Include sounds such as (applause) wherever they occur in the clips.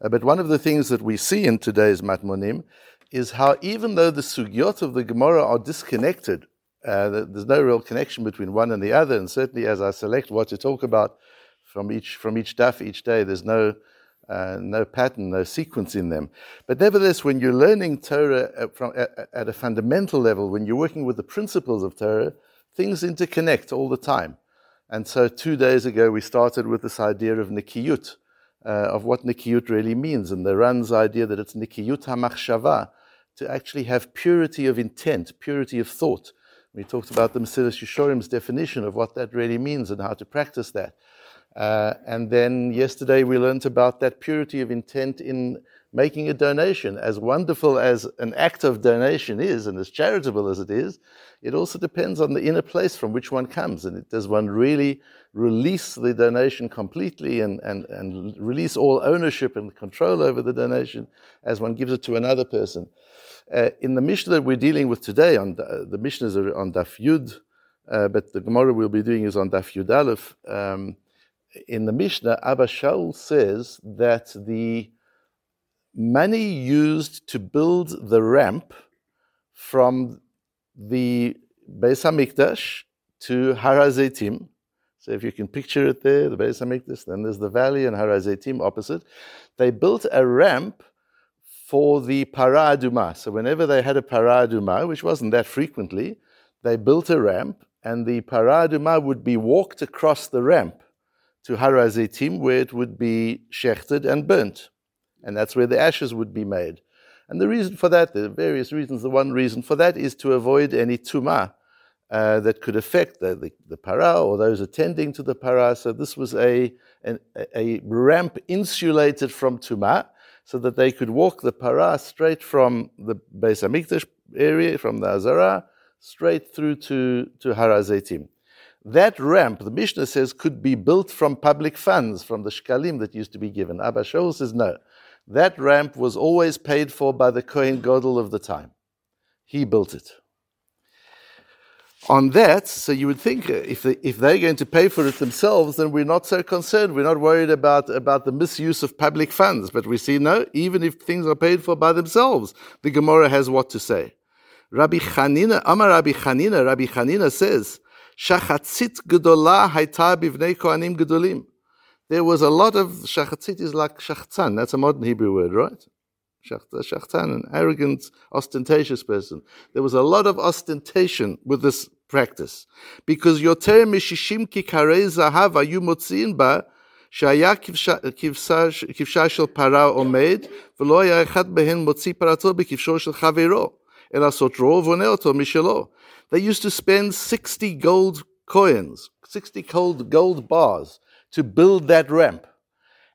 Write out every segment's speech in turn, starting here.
Uh, but one of the things that we see in today's Matmonim is how even though the sugyot of the Gemara are disconnected, uh, there's no real connection between one and the other, and certainly as I select what to talk about from each from each daf each day, there's no uh, no pattern, no sequence in them. But nevertheless, when you're learning Torah at, from, at, at, a fundamental level, when you're working with the principles of Torah, things interconnect all the time. And so two days ago, we started with this idea of nikiyut, uh, of what nikiyut really means, and the Ran's idea that it's nikiyut hamachshava, to actually have purity of intent, purity of thought. We talked about the Mesilas Yeshorim's definition of what that really means and how to practice that. Uh, and then yesterday we learned about that purity of intent in making a donation. As wonderful as an act of donation is, and as charitable as it is, it also depends on the inner place from which one comes. And does one really release the donation completely and, and, and release all ownership and control over the donation as one gives it to another person? Uh, in the Mishnah that we're dealing with today, on the, the Mishnahs are on Daf Yud, uh, but the Gemara we'll be doing is on Daf Yud Aleph. Um, in the Mishnah, Abba Shaul says that the money used to build the ramp from the Beis Hamikdash to Harazetim. So if you can picture it there, the Beis Hamikdash, then there's the valley and Harazetim opposite. They built a ramp for the Para Aduma. So whenever they had a Para Aduma, which wasn't that frequently, they built a ramp, and the Para Aduma would be walked across the ramp to Harazetim, where it would be shechted and burnt. And that's where the ashes would be made. And the reason for that, there are various reasons. The one reason for that is to avoid any tumah uh, that could affect the, the, the, para or those attending to the para. So this was a, an, a ramp insulated from tumah so that they could walk the para straight from the Beis Hamikdash area, from the Azara, straight through to, to Harazetim. That ramp, the Mishnah says, could be built from public funds, from the shkalim that used to be given. Abba Shaul says no. That ramp was always paid for by the Kohen Gadol of the time. He built it. On that, so you would think uh, if, they, if they're going to pay for it themselves, then we're not so concerned. We're not worried about, about the misuse of public funds. But we see no, even if things are paid for by themselves, the Gemara has what to say. Rabbi Chanina, Amar Rabbi Chanina, Rabbi Chanina says, Shachatzit gedola haita bivnei kohanim gedolim There was a lot of shachatzit is like shachtzan. That's a modern Hebrew word, right? Shachtzan, an arrogant, ostentatious person. There was a lot of ostentation with this practice because yoter mishishim kikarei zahav ayu motziin ba שהיה כבשה של פרה עומד, ולא היה אחד בהן מוציא פרתו בכבשו של חברו, אלא סותרו ובונה אותו משלו. They used to spend 60 gold coins, 60 gold, gold bars to build that ramp.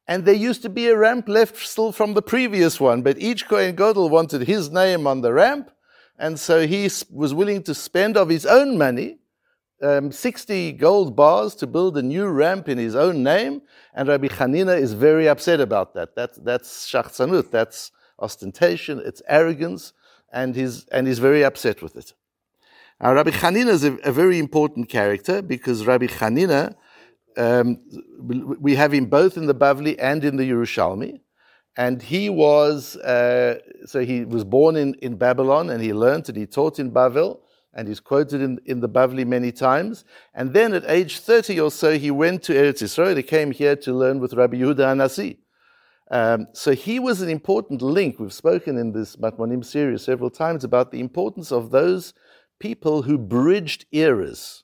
And there used to be a ramp left still from the previous one, but each Kohen Gadol wanted his name on the ramp, and so he was willing to spend of his own money um, 60 gold bars to build a new ramp in his own name, and Rabbi Hanina is very upset about that. that that's shachzanut, that's ostentation, it's arrogance, and he's, and he's very upset with it. Now, Rabbi Hanina is a, a very important character because Rabbi Hanina, we have him both in the Bavli and in the Yerushalmi. And he was, uh, so he was born in, in Babylon and he learned and he taught in Bavel and he's quoted in, in the Bavli many times. And then at age 30 or so, he went to Eretz Israel. He came here to learn with Rabbi Yehuda Anasi. Um, so he was an important link. We've spoken in this Matmonim series several times about the importance of those people who bridged eras.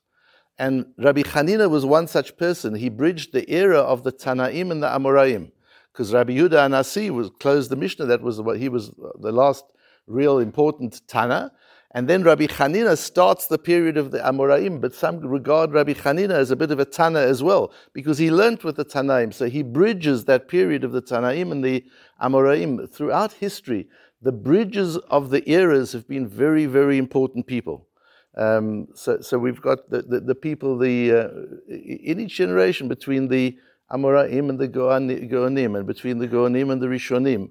And Rabbi Hanina was one such person. He bridged the era of the Tanaim and the Amoraim. Because Rabbi Yehuda Anasi was closed the Mishnah. That was what he was the last real important Tana. And then Rabbi Hanina starts the period of the Amoraim, but some regard Rabbi Hanina as a bit of a Tana as well, because he learnt with the Tanaim. So he bridges that period of the Tanaim and the Amoraim. Throughout history, the bridges of the eras have been very, very important people. Um, so, so we've got the, the, the people the, uh, in each generation between the Amoraim and the Geonim, and between the Geonim and the Rishonim,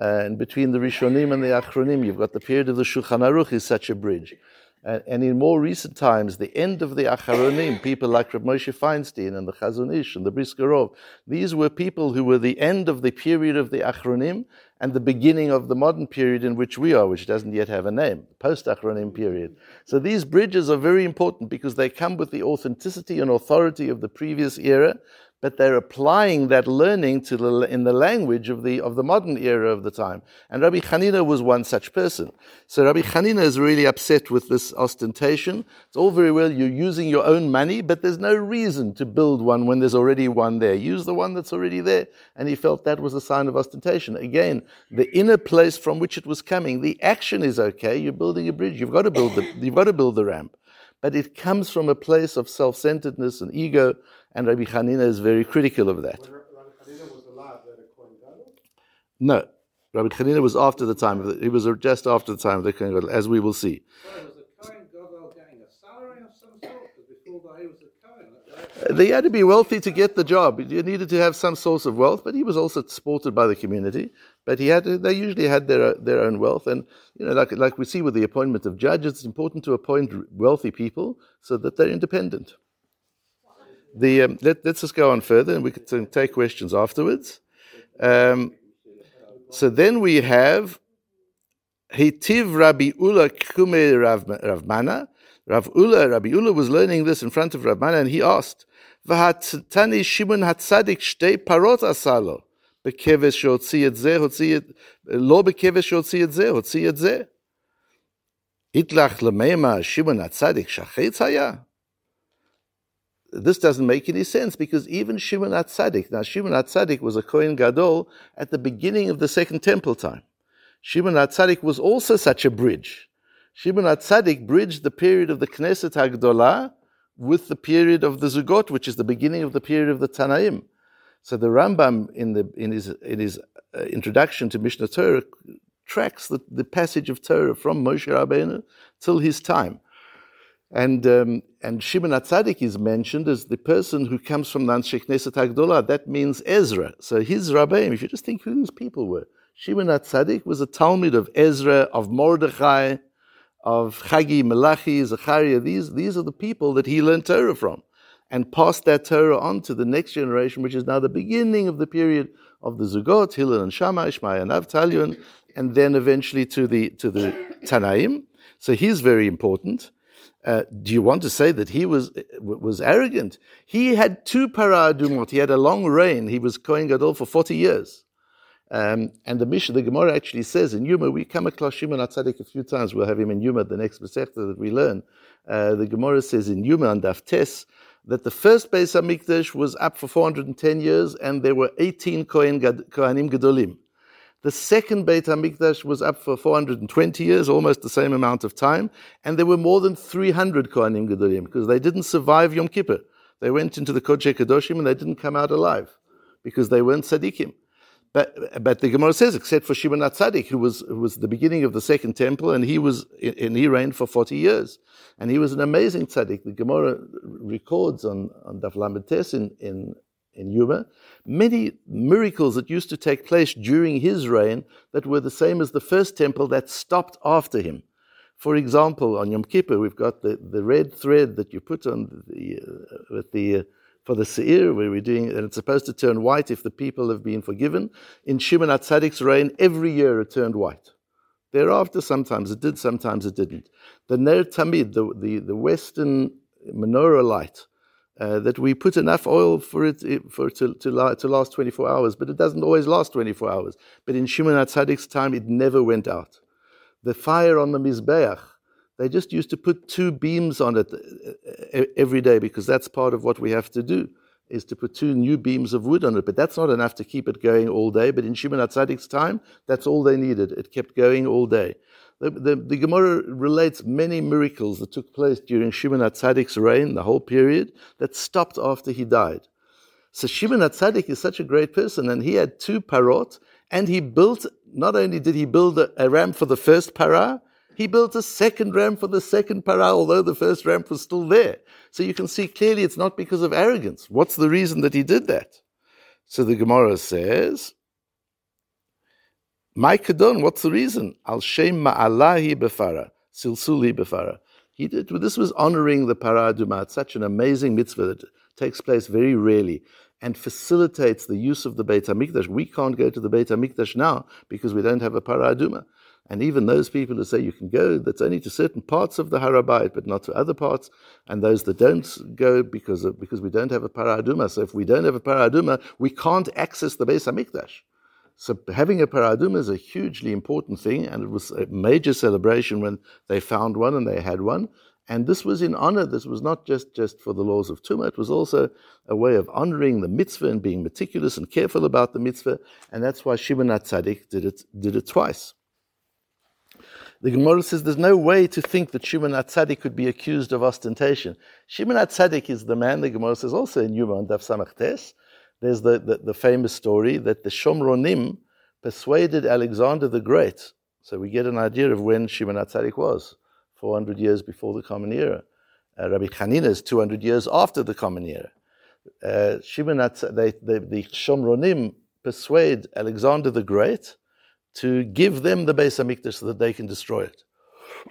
uh, and between the Rishonim and the Achronim, you've got the period of the Shulchan Aruch is such a bridge. And, and, in more recent times, the end of the Acharonim, people like Rav Moshe Feinstein and the Chazon Ish and the Brisker Rov, these were people who were the end of the period of the Acharonim and the beginning of the modern period in which we are, which doesn't yet have a name, post Acharonim period. So these bridges are very important because they come with the authenticity and authority of the previous era, but they're applying that learning to the, in the language of the, of the modern era of the time. And Rabbi Hanina was one such person. So Rabbi Hanina is really upset with this ostentation. It's all very well, you're using your own money, but there's no reason to build one when there's already one there. Use the one that's already there. And he felt that was a sign of ostentation. Again, the inner place from which it was coming, the action is okay. You're building a bridge. You've got to build the, you've got to build the ramp. But it comes from a place of self-centeredness and ego and Rabbi Hanina is very critical of that. No, Rabbi Hanina was after the time of the, he was just after the time of the Kohen Gadol, as we will see. Uh, they had to be wealthy to get the job. You needed to have some source of wealth, but he was also supported by the community. But he had, to, they usually had their their own wealth, and you know, like like we see with the appointment of judges, it's important to appoint wealthy people so that they're independent. The, um, let, us just go on further and we can take questions afterwards. Um, so then we have Hitiv Rabbi Ula Kume Ravmana. Rav Ula, Rabbi Ula was learning this in front of Ravmana and he asked, Vahat Tani Shimon Hatzadik Shtei Parot Asalo. Bekeves Shotzi Et Zeh, Hotzi Et, Lo Bekeves Shotzi Et Zeh, Hotzi Et Itlach Lemema Shimon Hatzadik Shachetz Hayah this doesn't make any sense because even Shimon HaTzadik, now Shimon HaTzadik was a Kohen Gadol at the beginning of the Second Temple time. Shimon HaTzadik was also such a bridge. Shimon HaTzadik bridged the period of the Knesset HaGdolah with the period of the Zugot, which is the beginning of the period of the Tanaim. So the Rambam in, the, in his, in his uh, introduction to Mishneh Torah tracks the, the passage of Torah from Moshe Rabbeinu till his time. And, um, and Shimon HaTzadik is mentioned as the person who comes from the Anshe Knesset. That means Ezra. So his Rabbeim, if you just think who these people were. Shimon HaTzadik was a Talmid of Ezra, of Mordechai, of Chagi, Malachi, Zechariah. These, these are the people that he learned Torah from and passed that Torah on to the next generation, which is now the beginning of the period of the Zugot, Hillel and Shammai, Shmaya and Avtalion, and then eventually to the, to the Tanaim. So he's very important. Uh, do you want to say that he was was arrogant? He had two paradumot. He had a long reign. He was Kohen Gadol for 40 years. Um, and the Mishnah, the Gemara actually says in Yuma, we come across Shimon HaTzadik a few times. We'll have him in Yuma, the next Masechta that we learn. Uh, the Gemara says in Yuma and Daf Tes that the first Beis HaMikdash was up for 410 years and there were 18 Kohen Kohanim Gedolim. The second Beit HaMikdash was up for 420 years, almost the same amount of time, and there were more than 300 Kohanim Gedolim because they didn't survive Yom Kippur. They went into the Kodesh Kadoshim and they didn't come out alive because they weren't tzaddikim. But, but the Gemara says, except for Shimon HaTzadik, who was, who was the beginning of the second temple, and he was, and he reigned for 40 years. And he was an amazing tzaddik. The Gemara records on, on Daf Lamed in, in in Yuma, many miracles that used to take place during his reign that were the same as the first temple that stopped after him. For example, on Yom Kippur, we've got the, the red thread that you put on the, uh, with the, uh, for the Seir, where we're doing, and it's supposed to turn white if the people have been forgiven. In Shimon HaTzadik's reign, every year it turned white. Thereafter, sometimes it did, sometimes it didn't. The Ner Tamid, the, the, the western menorah light, uh, that we put enough oil for it for to, to, to, last 24 hours, but it doesn't always last 24 hours. But in Shimon HaTzadik's time, it never went out. The fire on the Mizbeach, they just used to put two beams on it uh, every day because that's part of what we have to do, is to put two new beams of wood on it. But that's not enough to keep it going all day. But in Shimon HaTzadik's time, that's all they needed. It kept going all day. The, the, the, Gemara relates many miracles that took place during Shimon HaTzadik's reign, the whole period, that stopped after he died. So Shimon HaTzadik is such a great person, and he had two parot, and he built, not only did he build a, a ram for the first para, he built a second ram for the second para, although the first ram was still there. So you can see clearly it's not because of arrogance. What's the reason that he did that? So the Gemara says, my kadon, what's the reason? Al shem ma'alahi befara, silsuli befara. He did. This was honoring the Paraduma. It's such an amazing mitzvah that takes place very rarely and facilitates the use of the Beit HaMikdash. We can't go to the Beit HaMikdash now because we don't have a Paraduma. And even those people who say you can go, that's only to certain parts of the Harabait, but not to other parts. And those that don't go because of, because we don't have a paraduma. So if we don't have a paraduma, we can't access the Beis Hamikdash. So having a paraduma is a hugely important thing, and it was a major celebration when they found one and they had one. And this was in honor. This was not just, just for the laws of Tumah. It was also a way of honoring the mitzvah and being meticulous and careful about the mitzvah. And that's why Shimon HaTzadik did it, did it twice. The Gemara says there's no way to think that Shimon HaTzadik could be accused of ostentation. Shimon HaTzadik is the man, the Gemara says also in Yuma and Daf Samech Tes, there's the, the, the, famous story that the Shomronim persuaded Alexander the Great. So we get an idea of when Shimon HaTzadik was, 400 years before the Common Era. Uh, Rabbi Hanina is 200 years after the Common Era. Uh, Shimon they, the, the Shomronim persuade Alexander the Great to give them the Beis Hamikdash so that they can destroy it.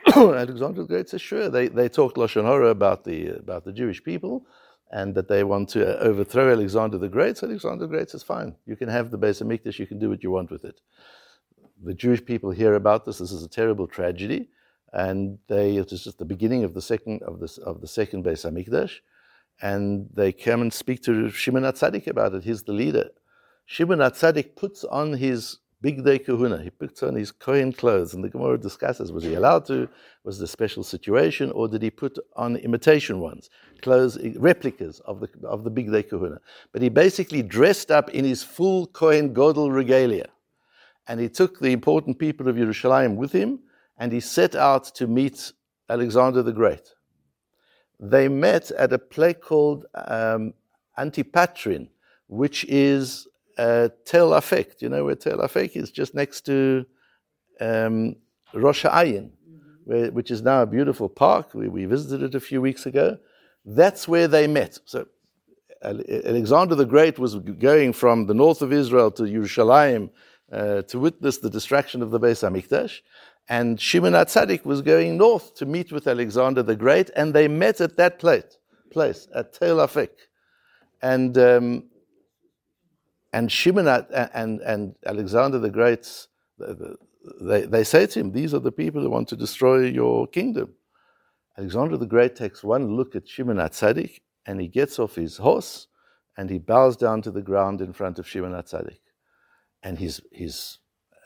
(coughs) Alexander the Great says, sure. They, they talked Lashon Hora about the, about the Jewish people and that they want to uh, overthrow Alexander the Great. So Alexander the Great says, fine, you can have the Beis Hamikdash, you can do what you want with it. The Jewish people hear about this. This is a terrible tragedy, and they it is just the beginning of the second of this of the second Beis Hamikdash, and they come and speak to Shimon HaTzadik about it. He's the leader. Shimon HaTzadik puts on his Bigdei Kehuna. He puts on his Kohen clothes, and the Gemara discusses was he allowed to? Was a special situation, or did he put on imitation ones, clothes, replicas of the of the Bigdei Kehuna? But he basically dressed up in his full Kohen Godel regalia, and he took the important people of Yerushalayim with him, and he set out to meet Alexander the Great. They met at a place called um, Antipatris, which is uh, Tel Afek. Do you know where Tel Afek is? Just next to um, Rosh Ayin, where, which is now a beautiful park. We, we visited it a few weeks ago. That's where they met. So Alexander the Great was going from the north of Israel to Yerushalayim uh, to witness the destruction of the Beis Hamikdash. And Shimon HaTzadik was going north to meet with Alexander the Great, and they met at that place, place at Tel Afek. And um, and Shimon and, and Alexander the Great, they, they say to him, These are the people who want to destroy your kingdom. Alexander the Great takes one look at Shimon HaTzadik and he gets off his horse and he bows down to the ground in front of Shimon HaTzadik. And his, his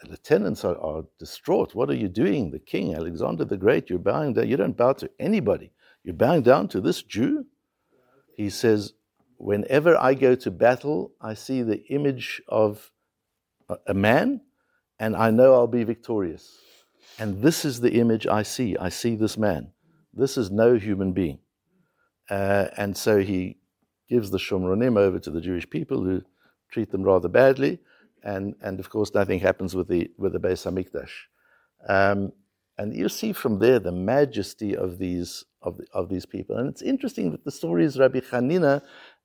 lieutenants are, are distraught. What are you doing? The king, Alexander the Great, you're bowing down. You don't bow to anybody. You're bowing down to this Jew? He says, whenever I go to battle, I see the image of a man and I know I'll be victorious. And this is the image I see. I see this man. This is no human being. Uh, and so he gives the Shomronim over to the Jewish people who treat them rather badly. And, and of course, nothing happens with the, with the Beis HaMikdash. Um, and you see from there the majesty of these, of, the, of these people. And it's interesting that the story is Rabbi Hanina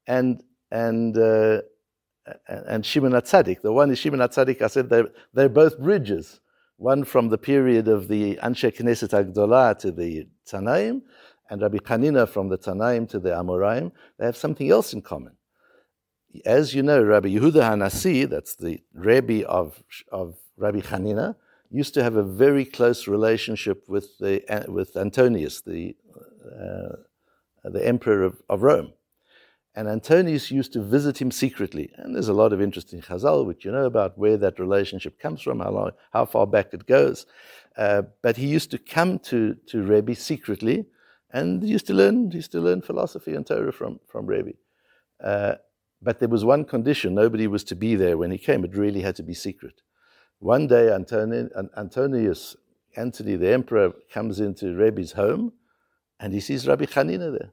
and and uh, and Shimon HaTzadik. The one is Shimon HaTzadik. I said they're, they're both bridges. One from the period of the Anshe Knesset Agdolah to the Tanaim, and Rabbi Hanina from the Tanaim to the Amoraim. They have something else in common. As you know, Rabbi Yehuda Hanasi, that's the Rebbe of, of Rabbi Hanina, used to have a very close relationship with, the, with Antonius, the, uh, the emperor of, of Rome. And Antonius used to visit him secretly. And there's a lot of interesting chazal, which you know about where that relationship comes from, how, long, how far back it goes. Uh, but he used to come to, to Rebbe secretly and used to learn, used to learn philosophy and Torah from, from Rebbe. Uh, but there was one condition nobody was to be there when he came. It really had to be secret. One day, Antoni, Antonius, Antony the emperor, comes into Rebbe's home and he sees Rabbi Hanina there.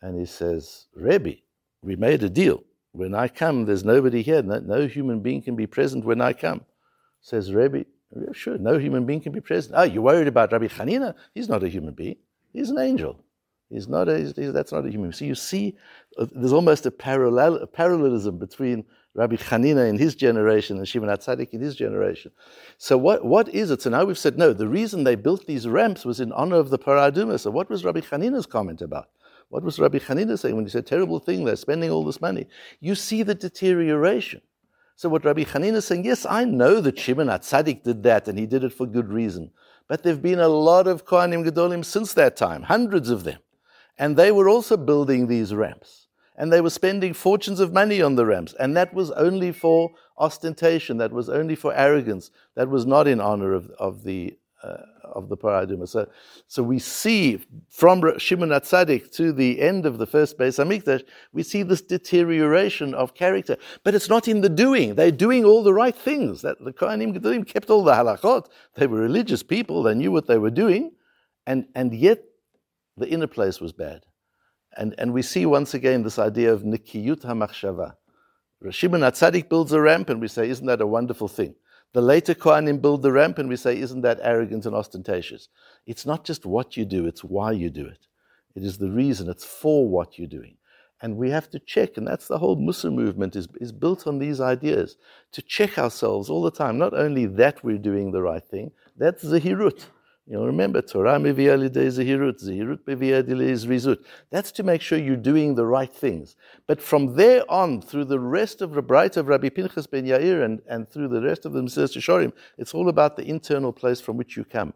And he says, Rebbe, we made a deal. When I come, there's nobody here. No, no human being can be present when I come. Says Rebbe, yeah, sure, no human being can be present. Oh, you're worried about Rabbi Hanina? He's not a human being. He's an angel. He's not a, he's, that's not a human being. So you see, uh, there's almost a, parallel, a parallelism between Rabbi Hanina in his generation and Shimon HaTzadik in his generation. So what, what is it? So now we've said, no, the reason they built these ramps was in honor of the Parah Adumah. So what was Rabbi Hanina's comment about? What was Rabbi Hanina saying when he said, terrible thing, they're spending all this money? You see the deterioration. So what Rabbi Hanina is saying, yes, I know that Shimon HaTzadik did that and he did it for good reason. But there have been a lot of Kohanim Gedolim since that time, hundreds of them. And they were also building these ramps and they were spending fortunes of money on the ramps. And that was only for ostentation, that was only for arrogance, that was not in honor of, of the uh, of the Parah Adumah. So, so we see from Shimon HaTzadik to the end of the first Beis Hamikdash, we see this deterioration of character. But it's not in the doing. They're doing all the right things. That the Kohanim Gedolim kept all the halachot. They were religious people. They knew what they were doing, and and yet the inner place was bad. And, and we see once again this idea of nikiyut hamachshava. Shimon HaTzadik builds a ramp and we say, isn't that a wonderful thing? The later Kohanim build the ramp and we say, isn't that arrogant and ostentatious? It's not just what you do, it's why you do it. It is the reason, it's for what you're doing. And we have to check, and that's the whole Mussar movement is, is built on these ideas, to check ourselves all the time. Not only that we're doing the right thing, that's Zahirut. You know, remember, Torah mevia zehirut, zehirut mevia rizut. That's to make sure you're doing the right things. But from there on, through the rest of the Braita of Rabbi Pinchas ben Yair and, and through the rest of the Mesilas Yesharim, it's all about the internal place from which you come.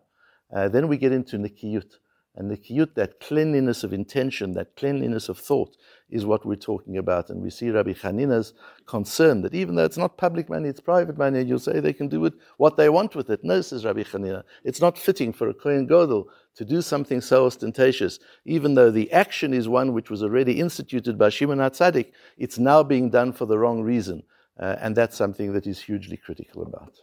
Uh, then we get into Nikiyut. And Nikiyut, that cleanliness of intention, that cleanliness of thought, is what we're talking about. And we see Rabbi Hanina's concern that even though it's not public money, it's private money, you'll say they can do it what they want with it. No, says Rabbi Hanina, it's not fitting for a Kohen Gadol to do something so ostentatious, even though the action is one which was already instituted by Shimon HaTzadik, it's now being done for the wrong reason. Uh, and that's something that is hugely critical about.